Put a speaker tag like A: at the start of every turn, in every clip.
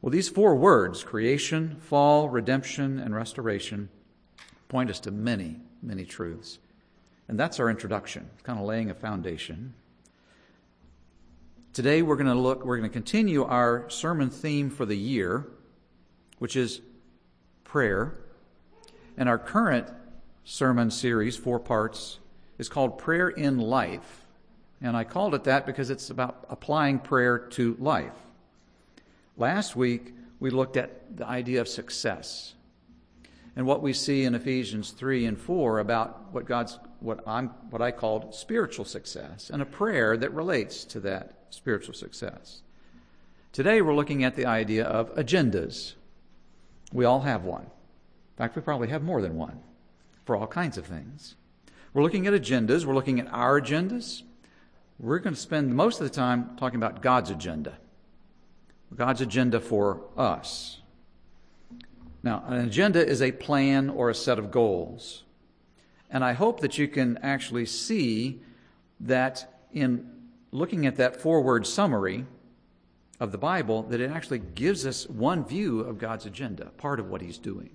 A: Well, these four words creation, fall, redemption, and restoration point us to many, many truths. And that's our introduction, kind of laying a foundation. Today we're going to look, we're going to continue our sermon theme for the year, which is prayer. And our current sermon series, four parts, is called Prayer in Life. And I called it that because it's about applying prayer to life. Last week, we looked at the idea of success and what we see in Ephesians 3 and 4 about what God's what I'm what I called spiritual success and a prayer that relates to that spiritual success. Today we're looking at the idea of agendas. We all have one. In fact, we probably have more than one for all kinds of things. We're looking at agendas, we're looking at our agendas. We're going to spend most of the time talking about God's agenda. God's agenda for us. Now, an agenda is a plan or a set of goals. And I hope that you can actually see that in looking at that four word summary of the Bible, that it actually gives us one view of God's agenda, part of what He's doing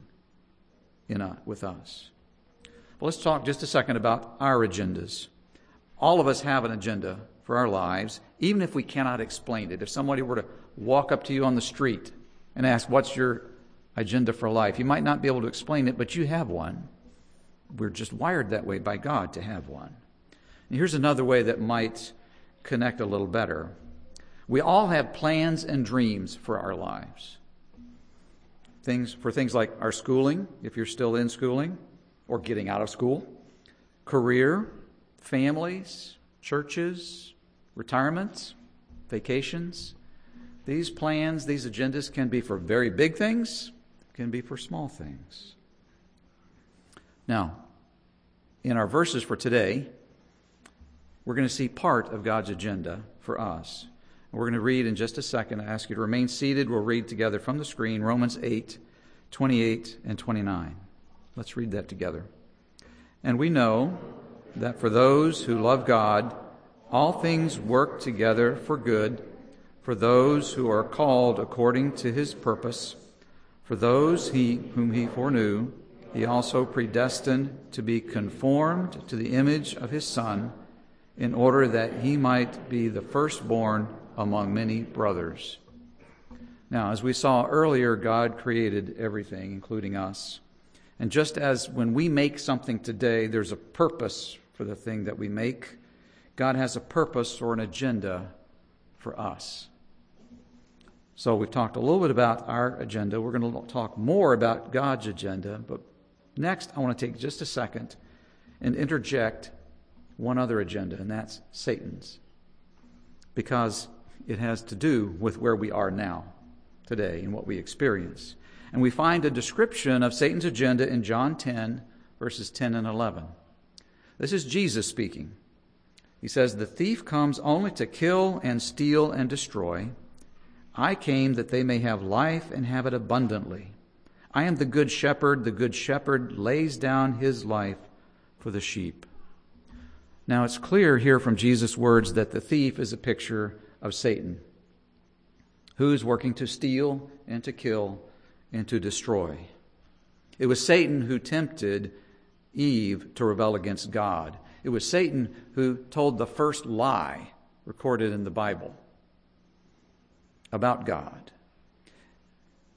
A: in, with us. Well, let's talk just a second about our agendas. All of us have an agenda for our lives, even if we cannot explain it. If somebody were to walk up to you on the street and ask, What's your agenda for life? You might not be able to explain it, but you have one. We're just wired that way by God to have one. And here's another way that might connect a little better. We all have plans and dreams for our lives. Things for things like our schooling, if you're still in schooling or getting out of school, career, families, churches, retirements, vacations. These plans, these agendas can be for very big things, can be for small things. Now, in our verses for today, we're going to see part of God's agenda for us. We're going to read in just a second. I ask you to remain seated. We'll read together from the screen Romans 8, 28 and 29. Let's read that together. And we know that for those who love God, all things work together for good for those who are called according to his purpose. For those he, whom he foreknew, he also predestined to be conformed to the image of his Son, in order that he might be the firstborn among many brothers. Now, as we saw earlier, God created everything, including us. And just as when we make something today, there's a purpose for the thing that we make, God has a purpose or an agenda for us. So we've talked a little bit about our agenda. We're going to talk more about God's agenda. But next, I want to take just a second and interject one other agenda, and that's Satan's. Because it has to do with where we are now, today, and what we experience. And we find a description of Satan's agenda in John 10, verses 10 and 11. This is Jesus speaking. He says, The thief comes only to kill and steal and destroy. I came that they may have life and have it abundantly. I am the good shepherd. The good shepherd lays down his life for the sheep. Now it's clear here from Jesus' words that the thief is a picture of Satan, who's working to steal and to kill and to destroy. It was Satan who tempted Eve to rebel against God. It was Satan who told the first lie recorded in the Bible about God.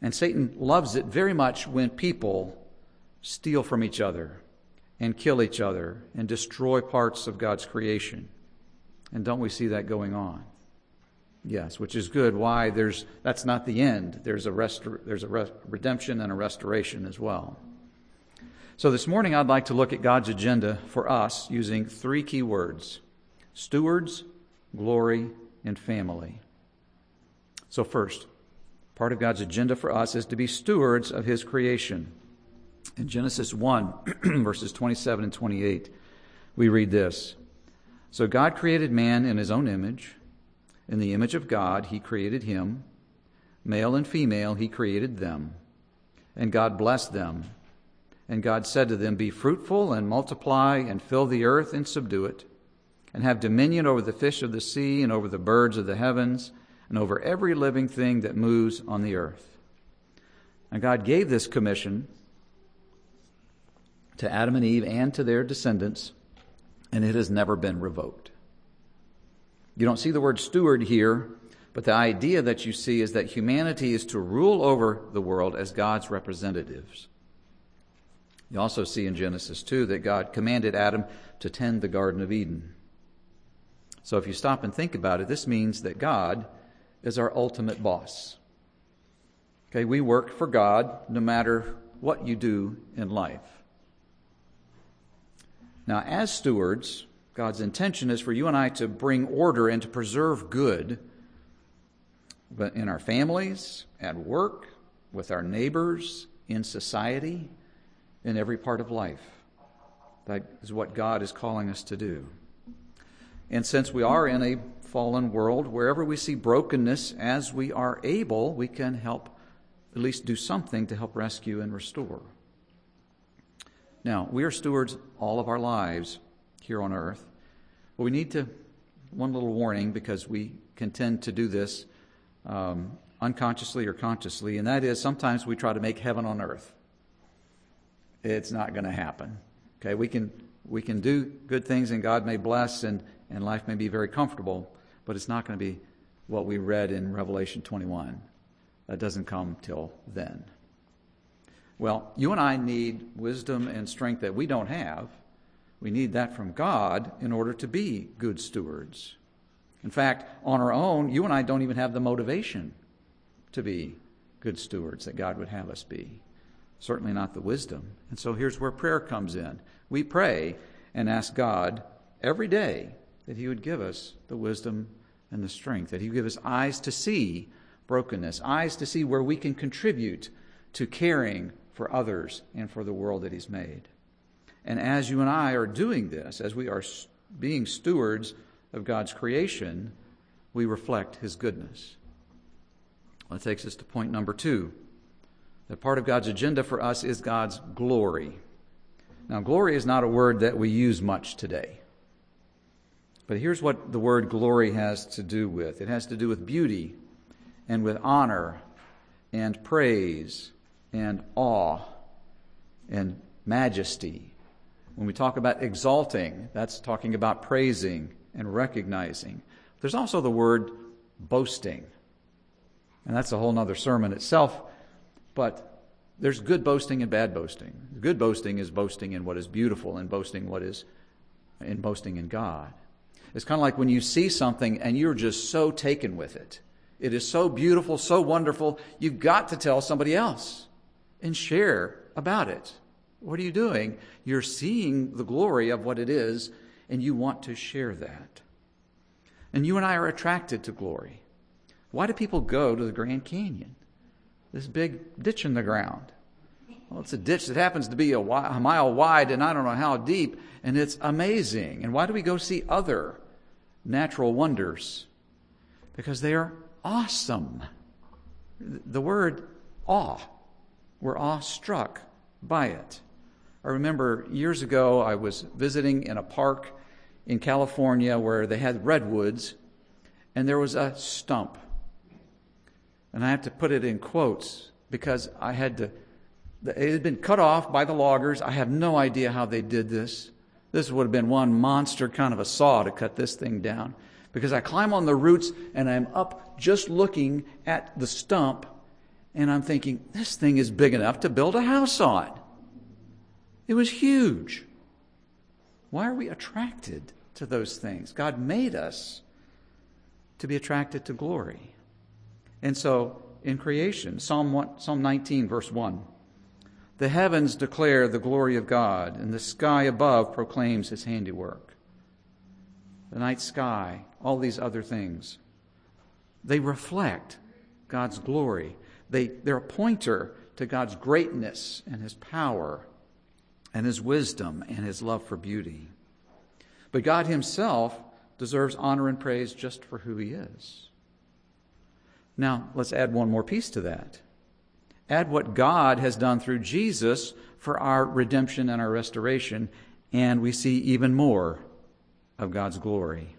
A: And Satan loves it very much when people steal from each other and kill each other and destroy parts of God's creation. And don't we see that going on? Yes, which is good. Why? There's that's not the end. There's a restor- there's a re- redemption and a restoration as well. So this morning I'd like to look at God's agenda for us using three key words: stewards, glory, and family. So, first, part of God's agenda for us is to be stewards of His creation. In Genesis 1, verses 27 and 28, we read this So God created man in His own image. In the image of God, He created him. Male and female, He created them. And God blessed them. And God said to them, Be fruitful and multiply and fill the earth and subdue it, and have dominion over the fish of the sea and over the birds of the heavens and over every living thing that moves on the earth. And God gave this commission to Adam and Eve and to their descendants, and it has never been revoked. You don't see the word steward here, but the idea that you see is that humanity is to rule over the world as God's representatives. You also see in Genesis 2 that God commanded Adam to tend the Garden of Eden. So if you stop and think about it, this means that God is our ultimate boss. Okay, we work for God no matter what you do in life. Now, as stewards, God's intention is for you and I to bring order and to preserve good but in our families, at work, with our neighbors, in society, in every part of life. That is what God is calling us to do. And since we are in a fallen world, wherever we see brokenness, as we are able, we can help at least do something to help rescue and restore. Now, we are stewards all of our lives here on earth. But we need to, one little warning, because we can tend to do this um, unconsciously or consciously, and that is sometimes we try to make heaven on earth. It's not going to happen. Okay, we can we can do good things and God may bless and, and life may be very comfortable, but it's not going to be what we read in Revelation 21. That doesn't come till then. Well, you and I need wisdom and strength that we don't have. We need that from God in order to be good stewards. In fact, on our own, you and I don't even have the motivation to be good stewards that God would have us be. Certainly not the wisdom. And so here's where prayer comes in. We pray and ask God every day that He would give us the wisdom and the strength, that He would give us eyes to see brokenness, eyes to see where we can contribute to caring for others and for the world that He's made. And as you and I are doing this, as we are being stewards of God's creation, we reflect His goodness. Well, that takes us to point number two. That part of God's agenda for us is God's glory. Now, glory is not a word that we use much today. But here's what the word glory has to do with it has to do with beauty and with honor and praise and awe and majesty. When we talk about exalting, that's talking about praising and recognizing. There's also the word boasting. And that's a whole other sermon itself. But there's good boasting and bad boasting. Good boasting is boasting in what is beautiful and boasting what is in boasting in God. It's kind of like when you see something and you're just so taken with it. It is so beautiful, so wonderful, you've got to tell somebody else and share about it. What are you doing? You're seeing the glory of what it is and you want to share that. And you and I are attracted to glory. Why do people go to the Grand Canyon? This big ditch in the ground. Well, it's a ditch that happens to be a, a mile wide and I don't know how deep, and it's amazing. And why do we go see other natural wonders? Because they are awesome. The word awe. We're awestruck by it. I remember years ago I was visiting in a park in California where they had redwoods, and there was a stump. And I have to put it in quotes because I had to, it had been cut off by the loggers. I have no idea how they did this. This would have been one monster kind of a saw to cut this thing down. Because I climb on the roots and I'm up just looking at the stump and I'm thinking, this thing is big enough to build a house on. It was huge. Why are we attracted to those things? God made us to be attracted to glory. And so in creation, Psalm, 1, Psalm 19, verse 1 the heavens declare the glory of God, and the sky above proclaims his handiwork. The night sky, all these other things, they reflect God's glory. They, they're a pointer to God's greatness and his power and his wisdom and his love for beauty. But God himself deserves honor and praise just for who he is. Now, let's add one more piece to that. Add what God has done through Jesus for our redemption and our restoration, and we see even more of God's glory.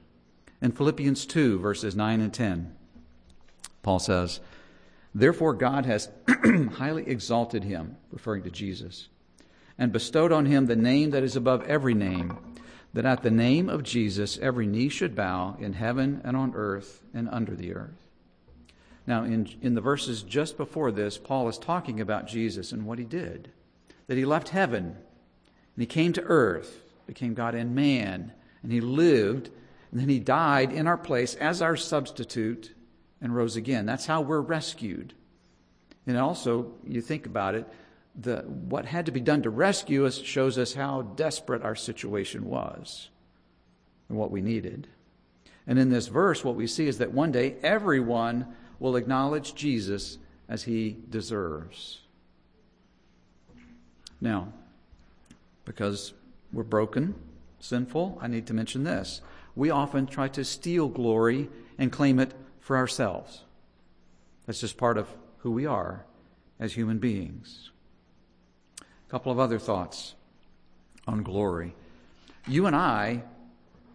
A: In Philippians 2, verses 9 and 10, Paul says, Therefore, God has highly exalted him, referring to Jesus, and bestowed on him the name that is above every name, that at the name of Jesus every knee should bow in heaven and on earth and under the earth. Now, in, in the verses just before this, Paul is talking about Jesus and what he did. That he left heaven and he came to earth, became God and man, and he lived, and then he died in our place as our substitute and rose again. That's how we're rescued. And also, you think about it, the, what had to be done to rescue us shows us how desperate our situation was and what we needed. And in this verse, what we see is that one day everyone will acknowledge Jesus as he deserves. Now, because we're broken, sinful, I need to mention this. We often try to steal glory and claim it for ourselves. That's just part of who we are as human beings. A couple of other thoughts on glory. You and I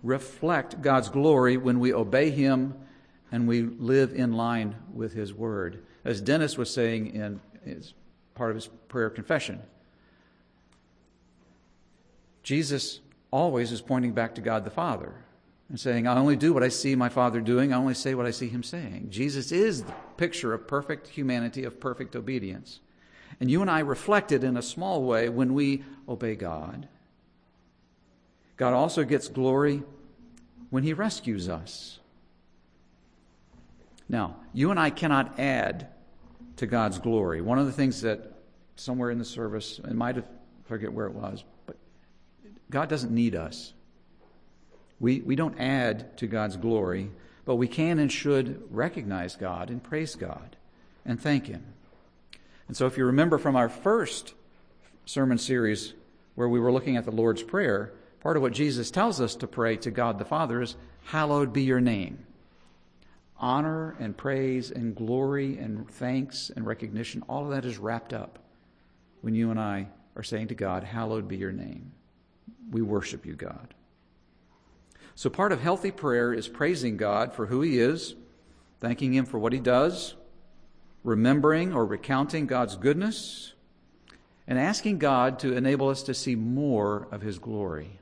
A: reflect God's glory when we obey Him and we live in line with His Word. As Dennis was saying in his, part of his prayer confession, Jesus always is pointing back to God the Father and saying, I only do what I see my Father doing, I only say what I see Him saying. Jesus is the picture of perfect humanity, of perfect obedience. And you and I reflect it in a small way when we obey God. God also gets glory when He rescues us. Now, you and I cannot add to God's glory. One of the things that somewhere in the service, I might have forget where it was, but God doesn't need us. We, we don't add to God's glory, but we can and should recognize God and praise God and thank Him. And so, if you remember from our first sermon series where we were looking at the Lord's Prayer, part of what Jesus tells us to pray to God the Father is, Hallowed be your name. Honor and praise and glory and thanks and recognition, all of that is wrapped up when you and I are saying to God, Hallowed be your name. We worship you, God. So, part of healthy prayer is praising God for who He is, thanking Him for what He does, remembering or recounting God's goodness, and asking God to enable us to see more of His glory.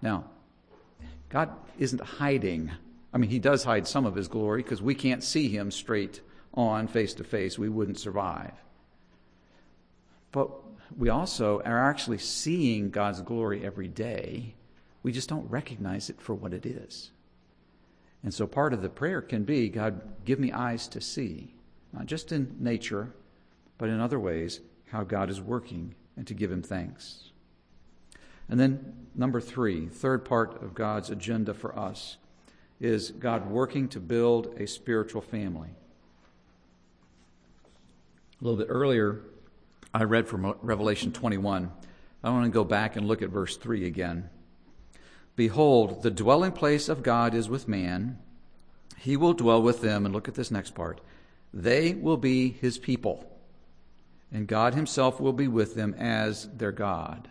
A: Now, God isn't hiding. I mean, He does hide some of His glory because we can't see Him straight on, face to face. We wouldn't survive. But we also are actually seeing God's glory every day we just don't recognize it for what it is. And so part of the prayer can be God, give me eyes to see, not just in nature, but in other ways, how God is working and to give him thanks. And then, number three, third part of God's agenda for us is God working to build a spiritual family. A little bit earlier, I read from Revelation 21. I want to go back and look at verse 3 again. Behold, the dwelling place of God is with man. He will dwell with them. And look at this next part. They will be his people, and God himself will be with them as their God.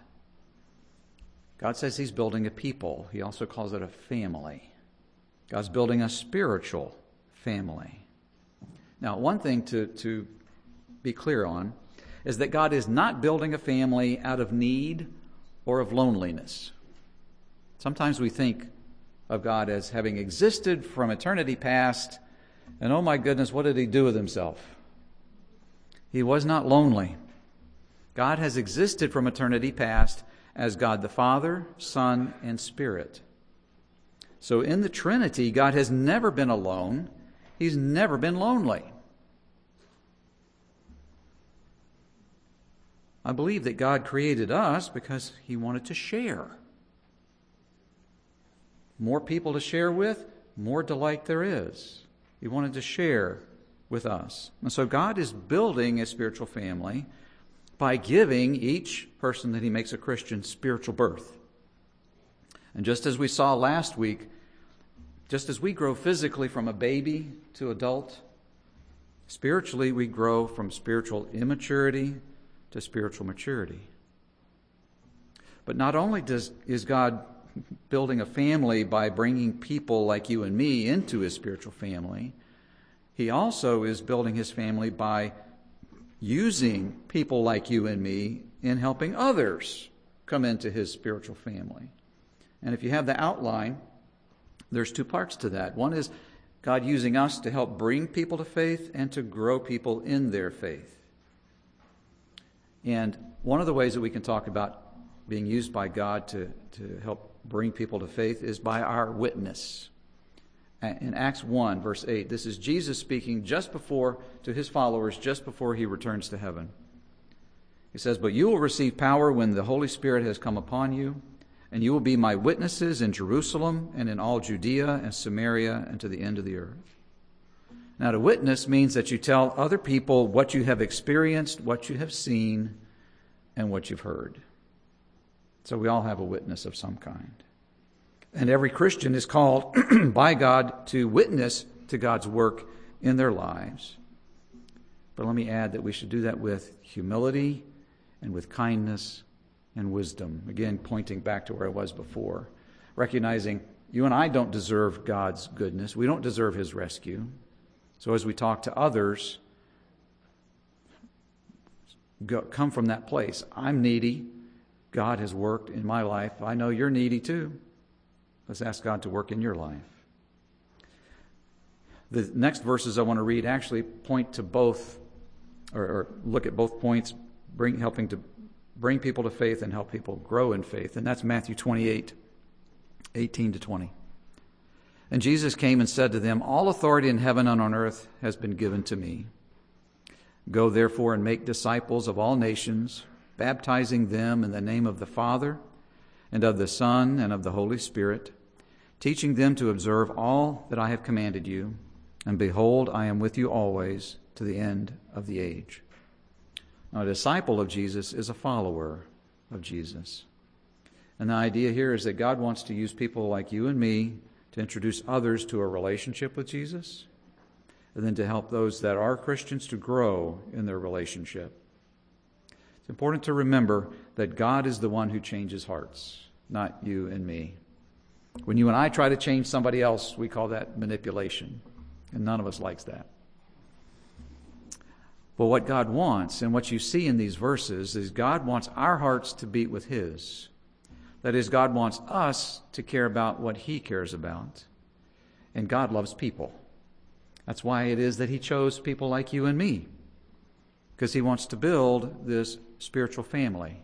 A: God says he's building a people. He also calls it a family. God's building a spiritual family. Now, one thing to, to be clear on is that God is not building a family out of need or of loneliness. Sometimes we think of God as having existed from eternity past, and oh my goodness, what did he do with himself? He was not lonely. God has existed from eternity past as God the Father, Son, and Spirit. So in the Trinity, God has never been alone, He's never been lonely. I believe that God created us because He wanted to share more people to share with, more delight there is. He wanted to share with us. And so God is building a spiritual family by giving each person that He makes a Christian spiritual birth. And just as we saw last week, just as we grow physically from a baby to adult, spiritually we grow from spiritual immaturity to spiritual maturity. But not only does, is God building a family by bringing people like you and me into his spiritual family, He also is building his family by using people like you and me in helping others come into his spiritual family. And if you have the outline, there's two parts to that. One is God using us to help bring people to faith and to grow people in their faith. And one of the ways that we can talk about being used by God to, to help bring people to faith is by our witness. In Acts 1, verse 8, this is Jesus speaking just before, to his followers, just before he returns to heaven. He says, But you will receive power when the Holy Spirit has come upon you and you will be my witnesses in Jerusalem and in all Judea and Samaria and to the end of the earth. Now, to witness means that you tell other people what you have experienced, what you have seen, and what you've heard. So we all have a witness of some kind. And every Christian is called by God to witness to God's work in their lives. But let me add that we should do that with humility and with kindness and wisdom. Again, pointing back to where I was before, recognizing you and I don't deserve God's goodness, we don't deserve His rescue. So as we talk to others, go, come from that place. I'm needy. God has worked in my life. I know you're needy too. Let's ask God to work in your life. The next verses I want to read actually point to both, or, or look at both points, bring, helping to bring people to faith and help people grow in faith. And that's Matthew 28 18 to 20. And Jesus came and said to them, All authority in heaven and on earth has been given to me. Go therefore and make disciples of all nations, baptizing them in the name of the Father, and of the Son, and of the Holy Spirit, teaching them to observe all that I have commanded you. And behold, I am with you always to the end of the age. Now, a disciple of Jesus is a follower of Jesus. And the idea here is that God wants to use people like you and me to introduce others to a relationship with Jesus, and then to help those that are Christians to grow in their relationship. It's important to remember that God is the one who changes hearts, not you and me. When you and I try to change somebody else, we call that manipulation, and none of us likes that. But what God wants, and what you see in these verses, is God wants our hearts to beat with His. That is, God wants us to care about what He cares about. And God loves people. That's why it is that He chose people like you and me, because He wants to build this spiritual family.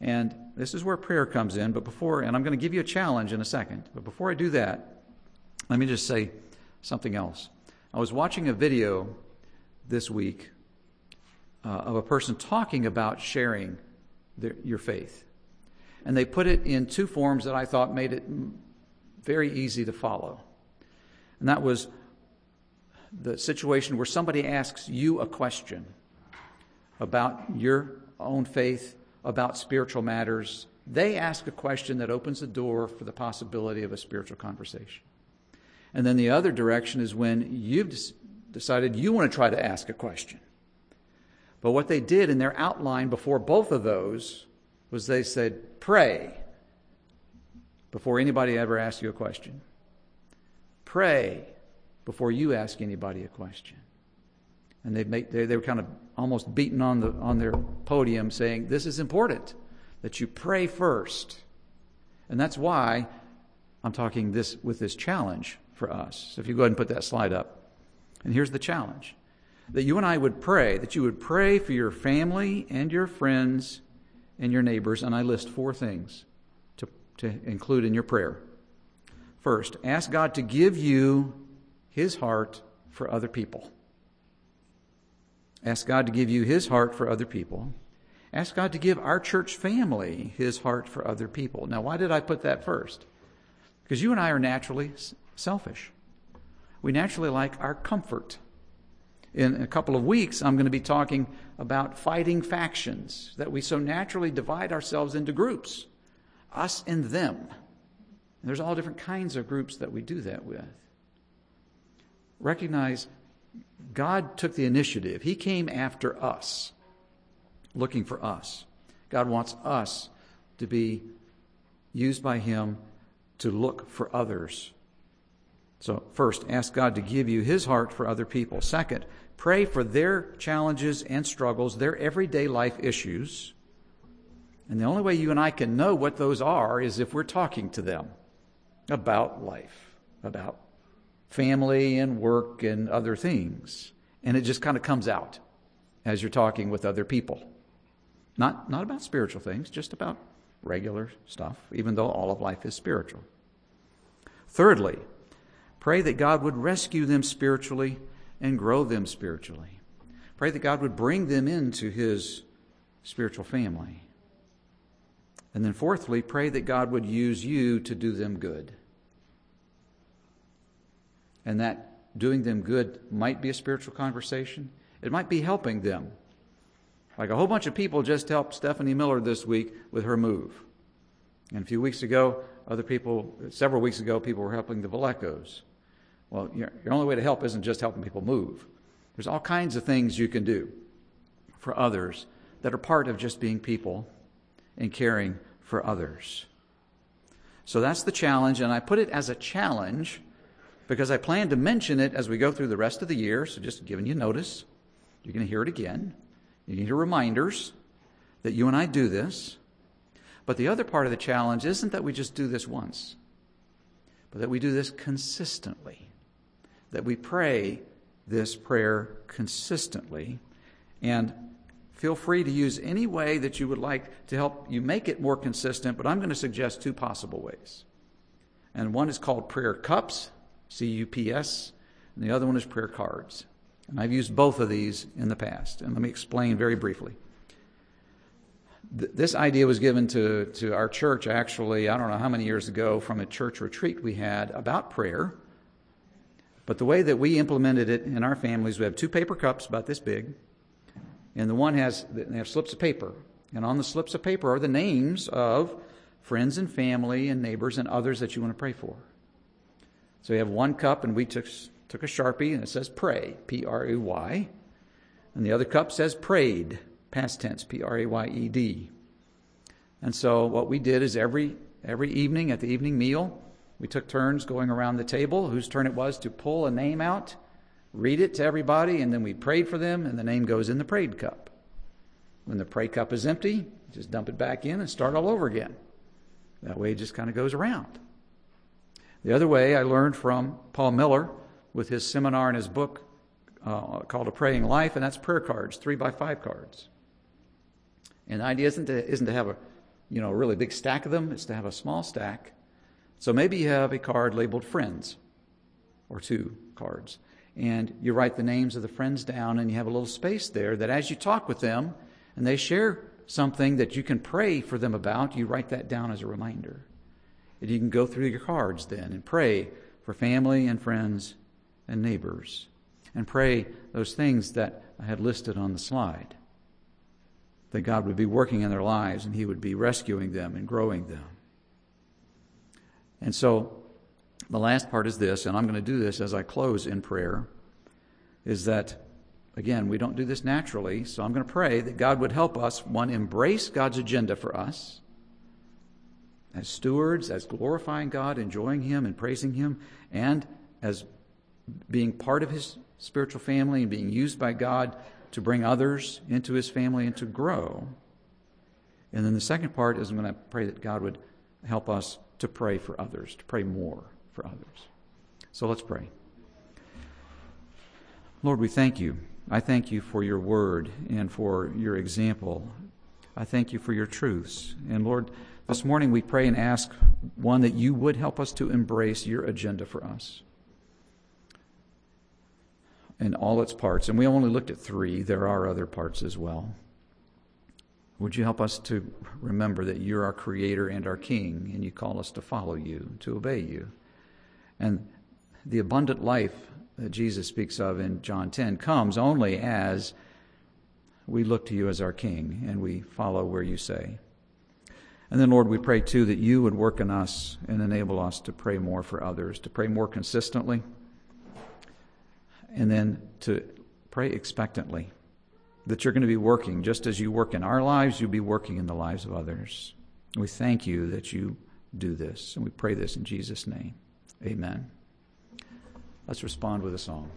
A: And this is where prayer comes in. But before, and I'm going to give you a challenge in a second, but before I do that, let me just say something else. I was watching a video this week uh, of a person talking about sharing their, your faith. And they put it in two forms that I thought made it very easy to follow. And that was the situation where somebody asks you a question about your own faith, about spiritual matters. They ask a question that opens the door for the possibility of a spiritual conversation. And then the other direction is when you've decided you want to try to ask a question. But what they did in their outline before both of those was they said, pray before anybody ever asks you a question. Pray before you ask anybody a question. And they, make, they, they were kind of almost beaten on, the, on their podium saying, This is important, that you pray first. And that's why I'm talking this with this challenge for us. So if you go ahead and put that slide up. And here's the challenge that you and I would pray, that you would pray for your family and your friends and your neighbors. And I list four things to, to include in your prayer. First, ask God to give you his heart for other people. Ask God to give you his heart for other people. Ask God to give our church family his heart for other people. Now, why did I put that first? Because you and I are naturally selfish we naturally like our comfort. In a couple of weeks, I'm going to be talking about fighting factions, that we so naturally divide ourselves into groups, us and them. And there's all different kinds of groups that we do that with. Recognize God took the initiative. He came after us, looking for us. God wants us to be used by Him to look for others So, first, ask God to give you his heart for other people. Second, pray for their challenges and struggles, their everyday life issues. And the only way you and I can know what those are is if we're talking to them about life, about family and work and other things. And it just kind of comes out as you're talking with other people. Not, not about spiritual things, just about regular stuff, even though all of life is spiritual. Thirdly, pray that God would rescue them spiritually and grow them spiritually. Pray that God would bring them into his spiritual family. And then, fourthly, pray that God would use you to do them good. And that doing them good might be a spiritual conversation, it might be helping them. Like a whole bunch of people just helped Stephanie Miller this week with her move. And a few weeks ago, other people, several weeks ago, people were helping the Valecos. Well, your, your only way to help isn't just helping people move. There's all kinds of things you can do for others that are part of just being people and caring for others. So that's the challenge, and I put it as a challenge because I plan to mention it as we go through the rest of the year. So just giving you notice. You're going to hear it again. You need reminders that you and I do this. But the other part of the challenge isn't that we just do this once, but that we do this consistently. That we pray this prayer consistently. And feel free to use any way that you would like to help you make it more consistent, but I'm going to suggest two possible ways. And one is called prayer cups, C U P S, and the other one is prayer cards. And I've used both of these in the past. And let me explain very briefly. this idea was given to, to our church, actually, I don't know how many years ago, from a church retreat we had about prayer. But the way that we implemented it in our families, we have two paper cups about this big, and the one has they have slips of paper, and on the slips of paper are the names of friends and family and neighbors and others that you want to pray for. So we have one cup, and we took took a sharpie and it says pray, P R A Y, and the other cup says prayed, past tense, P R A Y E D. And so what we did is every every evening at the evening meal, we took turns going around the table, whose turn it was to pull a name out, read it to everybody, and then we prayed for them, and the name goes in the prayed cup. When the pray cup is empty, just dump it back in and start all over again. That way it just kind of goes around. The other way I learned from Paul Miller with his seminar and his book uh, called A Praying Life, and that's prayer cards, three by five cards. And the idea isn't to, isn't to have a you know a really big stack of them; it's to have a small stack. So maybe you have a card labeled friends, or two cards, and you write the names of the friends down, and you have a little space there that as you talk with them, and they share something that you can pray for them about, you write that down as a reminder. And you can go through your cards then and pray for family and friends and neighbors and pray those things that I had listed on the slide. That God would be working in their lives and He would be rescuing them and growing them. And so the last part is this, and I'm going to do this as I close in prayer, is that, again, we don't do this naturally, so I'm going to pray that God would help us, one, embrace God's agenda for us as stewards, as glorifying God, enjoying Him, and praising Him, and as being part of His spiritual family and being used by God to bring others into His family and to grow. And then the second part is I'm going to pray that God would help us to pray for others, to pray more for others. So let's pray. Lord, we thank you. I thank you for your word and for your example. I thank you for your truths. And Lord, this morning we pray and ask, one, that you would help us to embrace your agenda for us in all its parts. And we only looked at three, there are other parts as well. Would you help us to remember that you're our creator and our king, and you call us to follow you, to obey you? And the abundant life that Jesus speaks of in John 10 comes only as we look to you as our king and we follow where you say. And then, Lord, we pray too that you would work in us and enable us to pray more for others, to pray more consistently, and then to pray expectantly that you're going to be working just as you work in our lives, you'll be working in the lives of others. We thank you that you do this, and we pray this in Jesus' name. Amen. Let's respond with a song.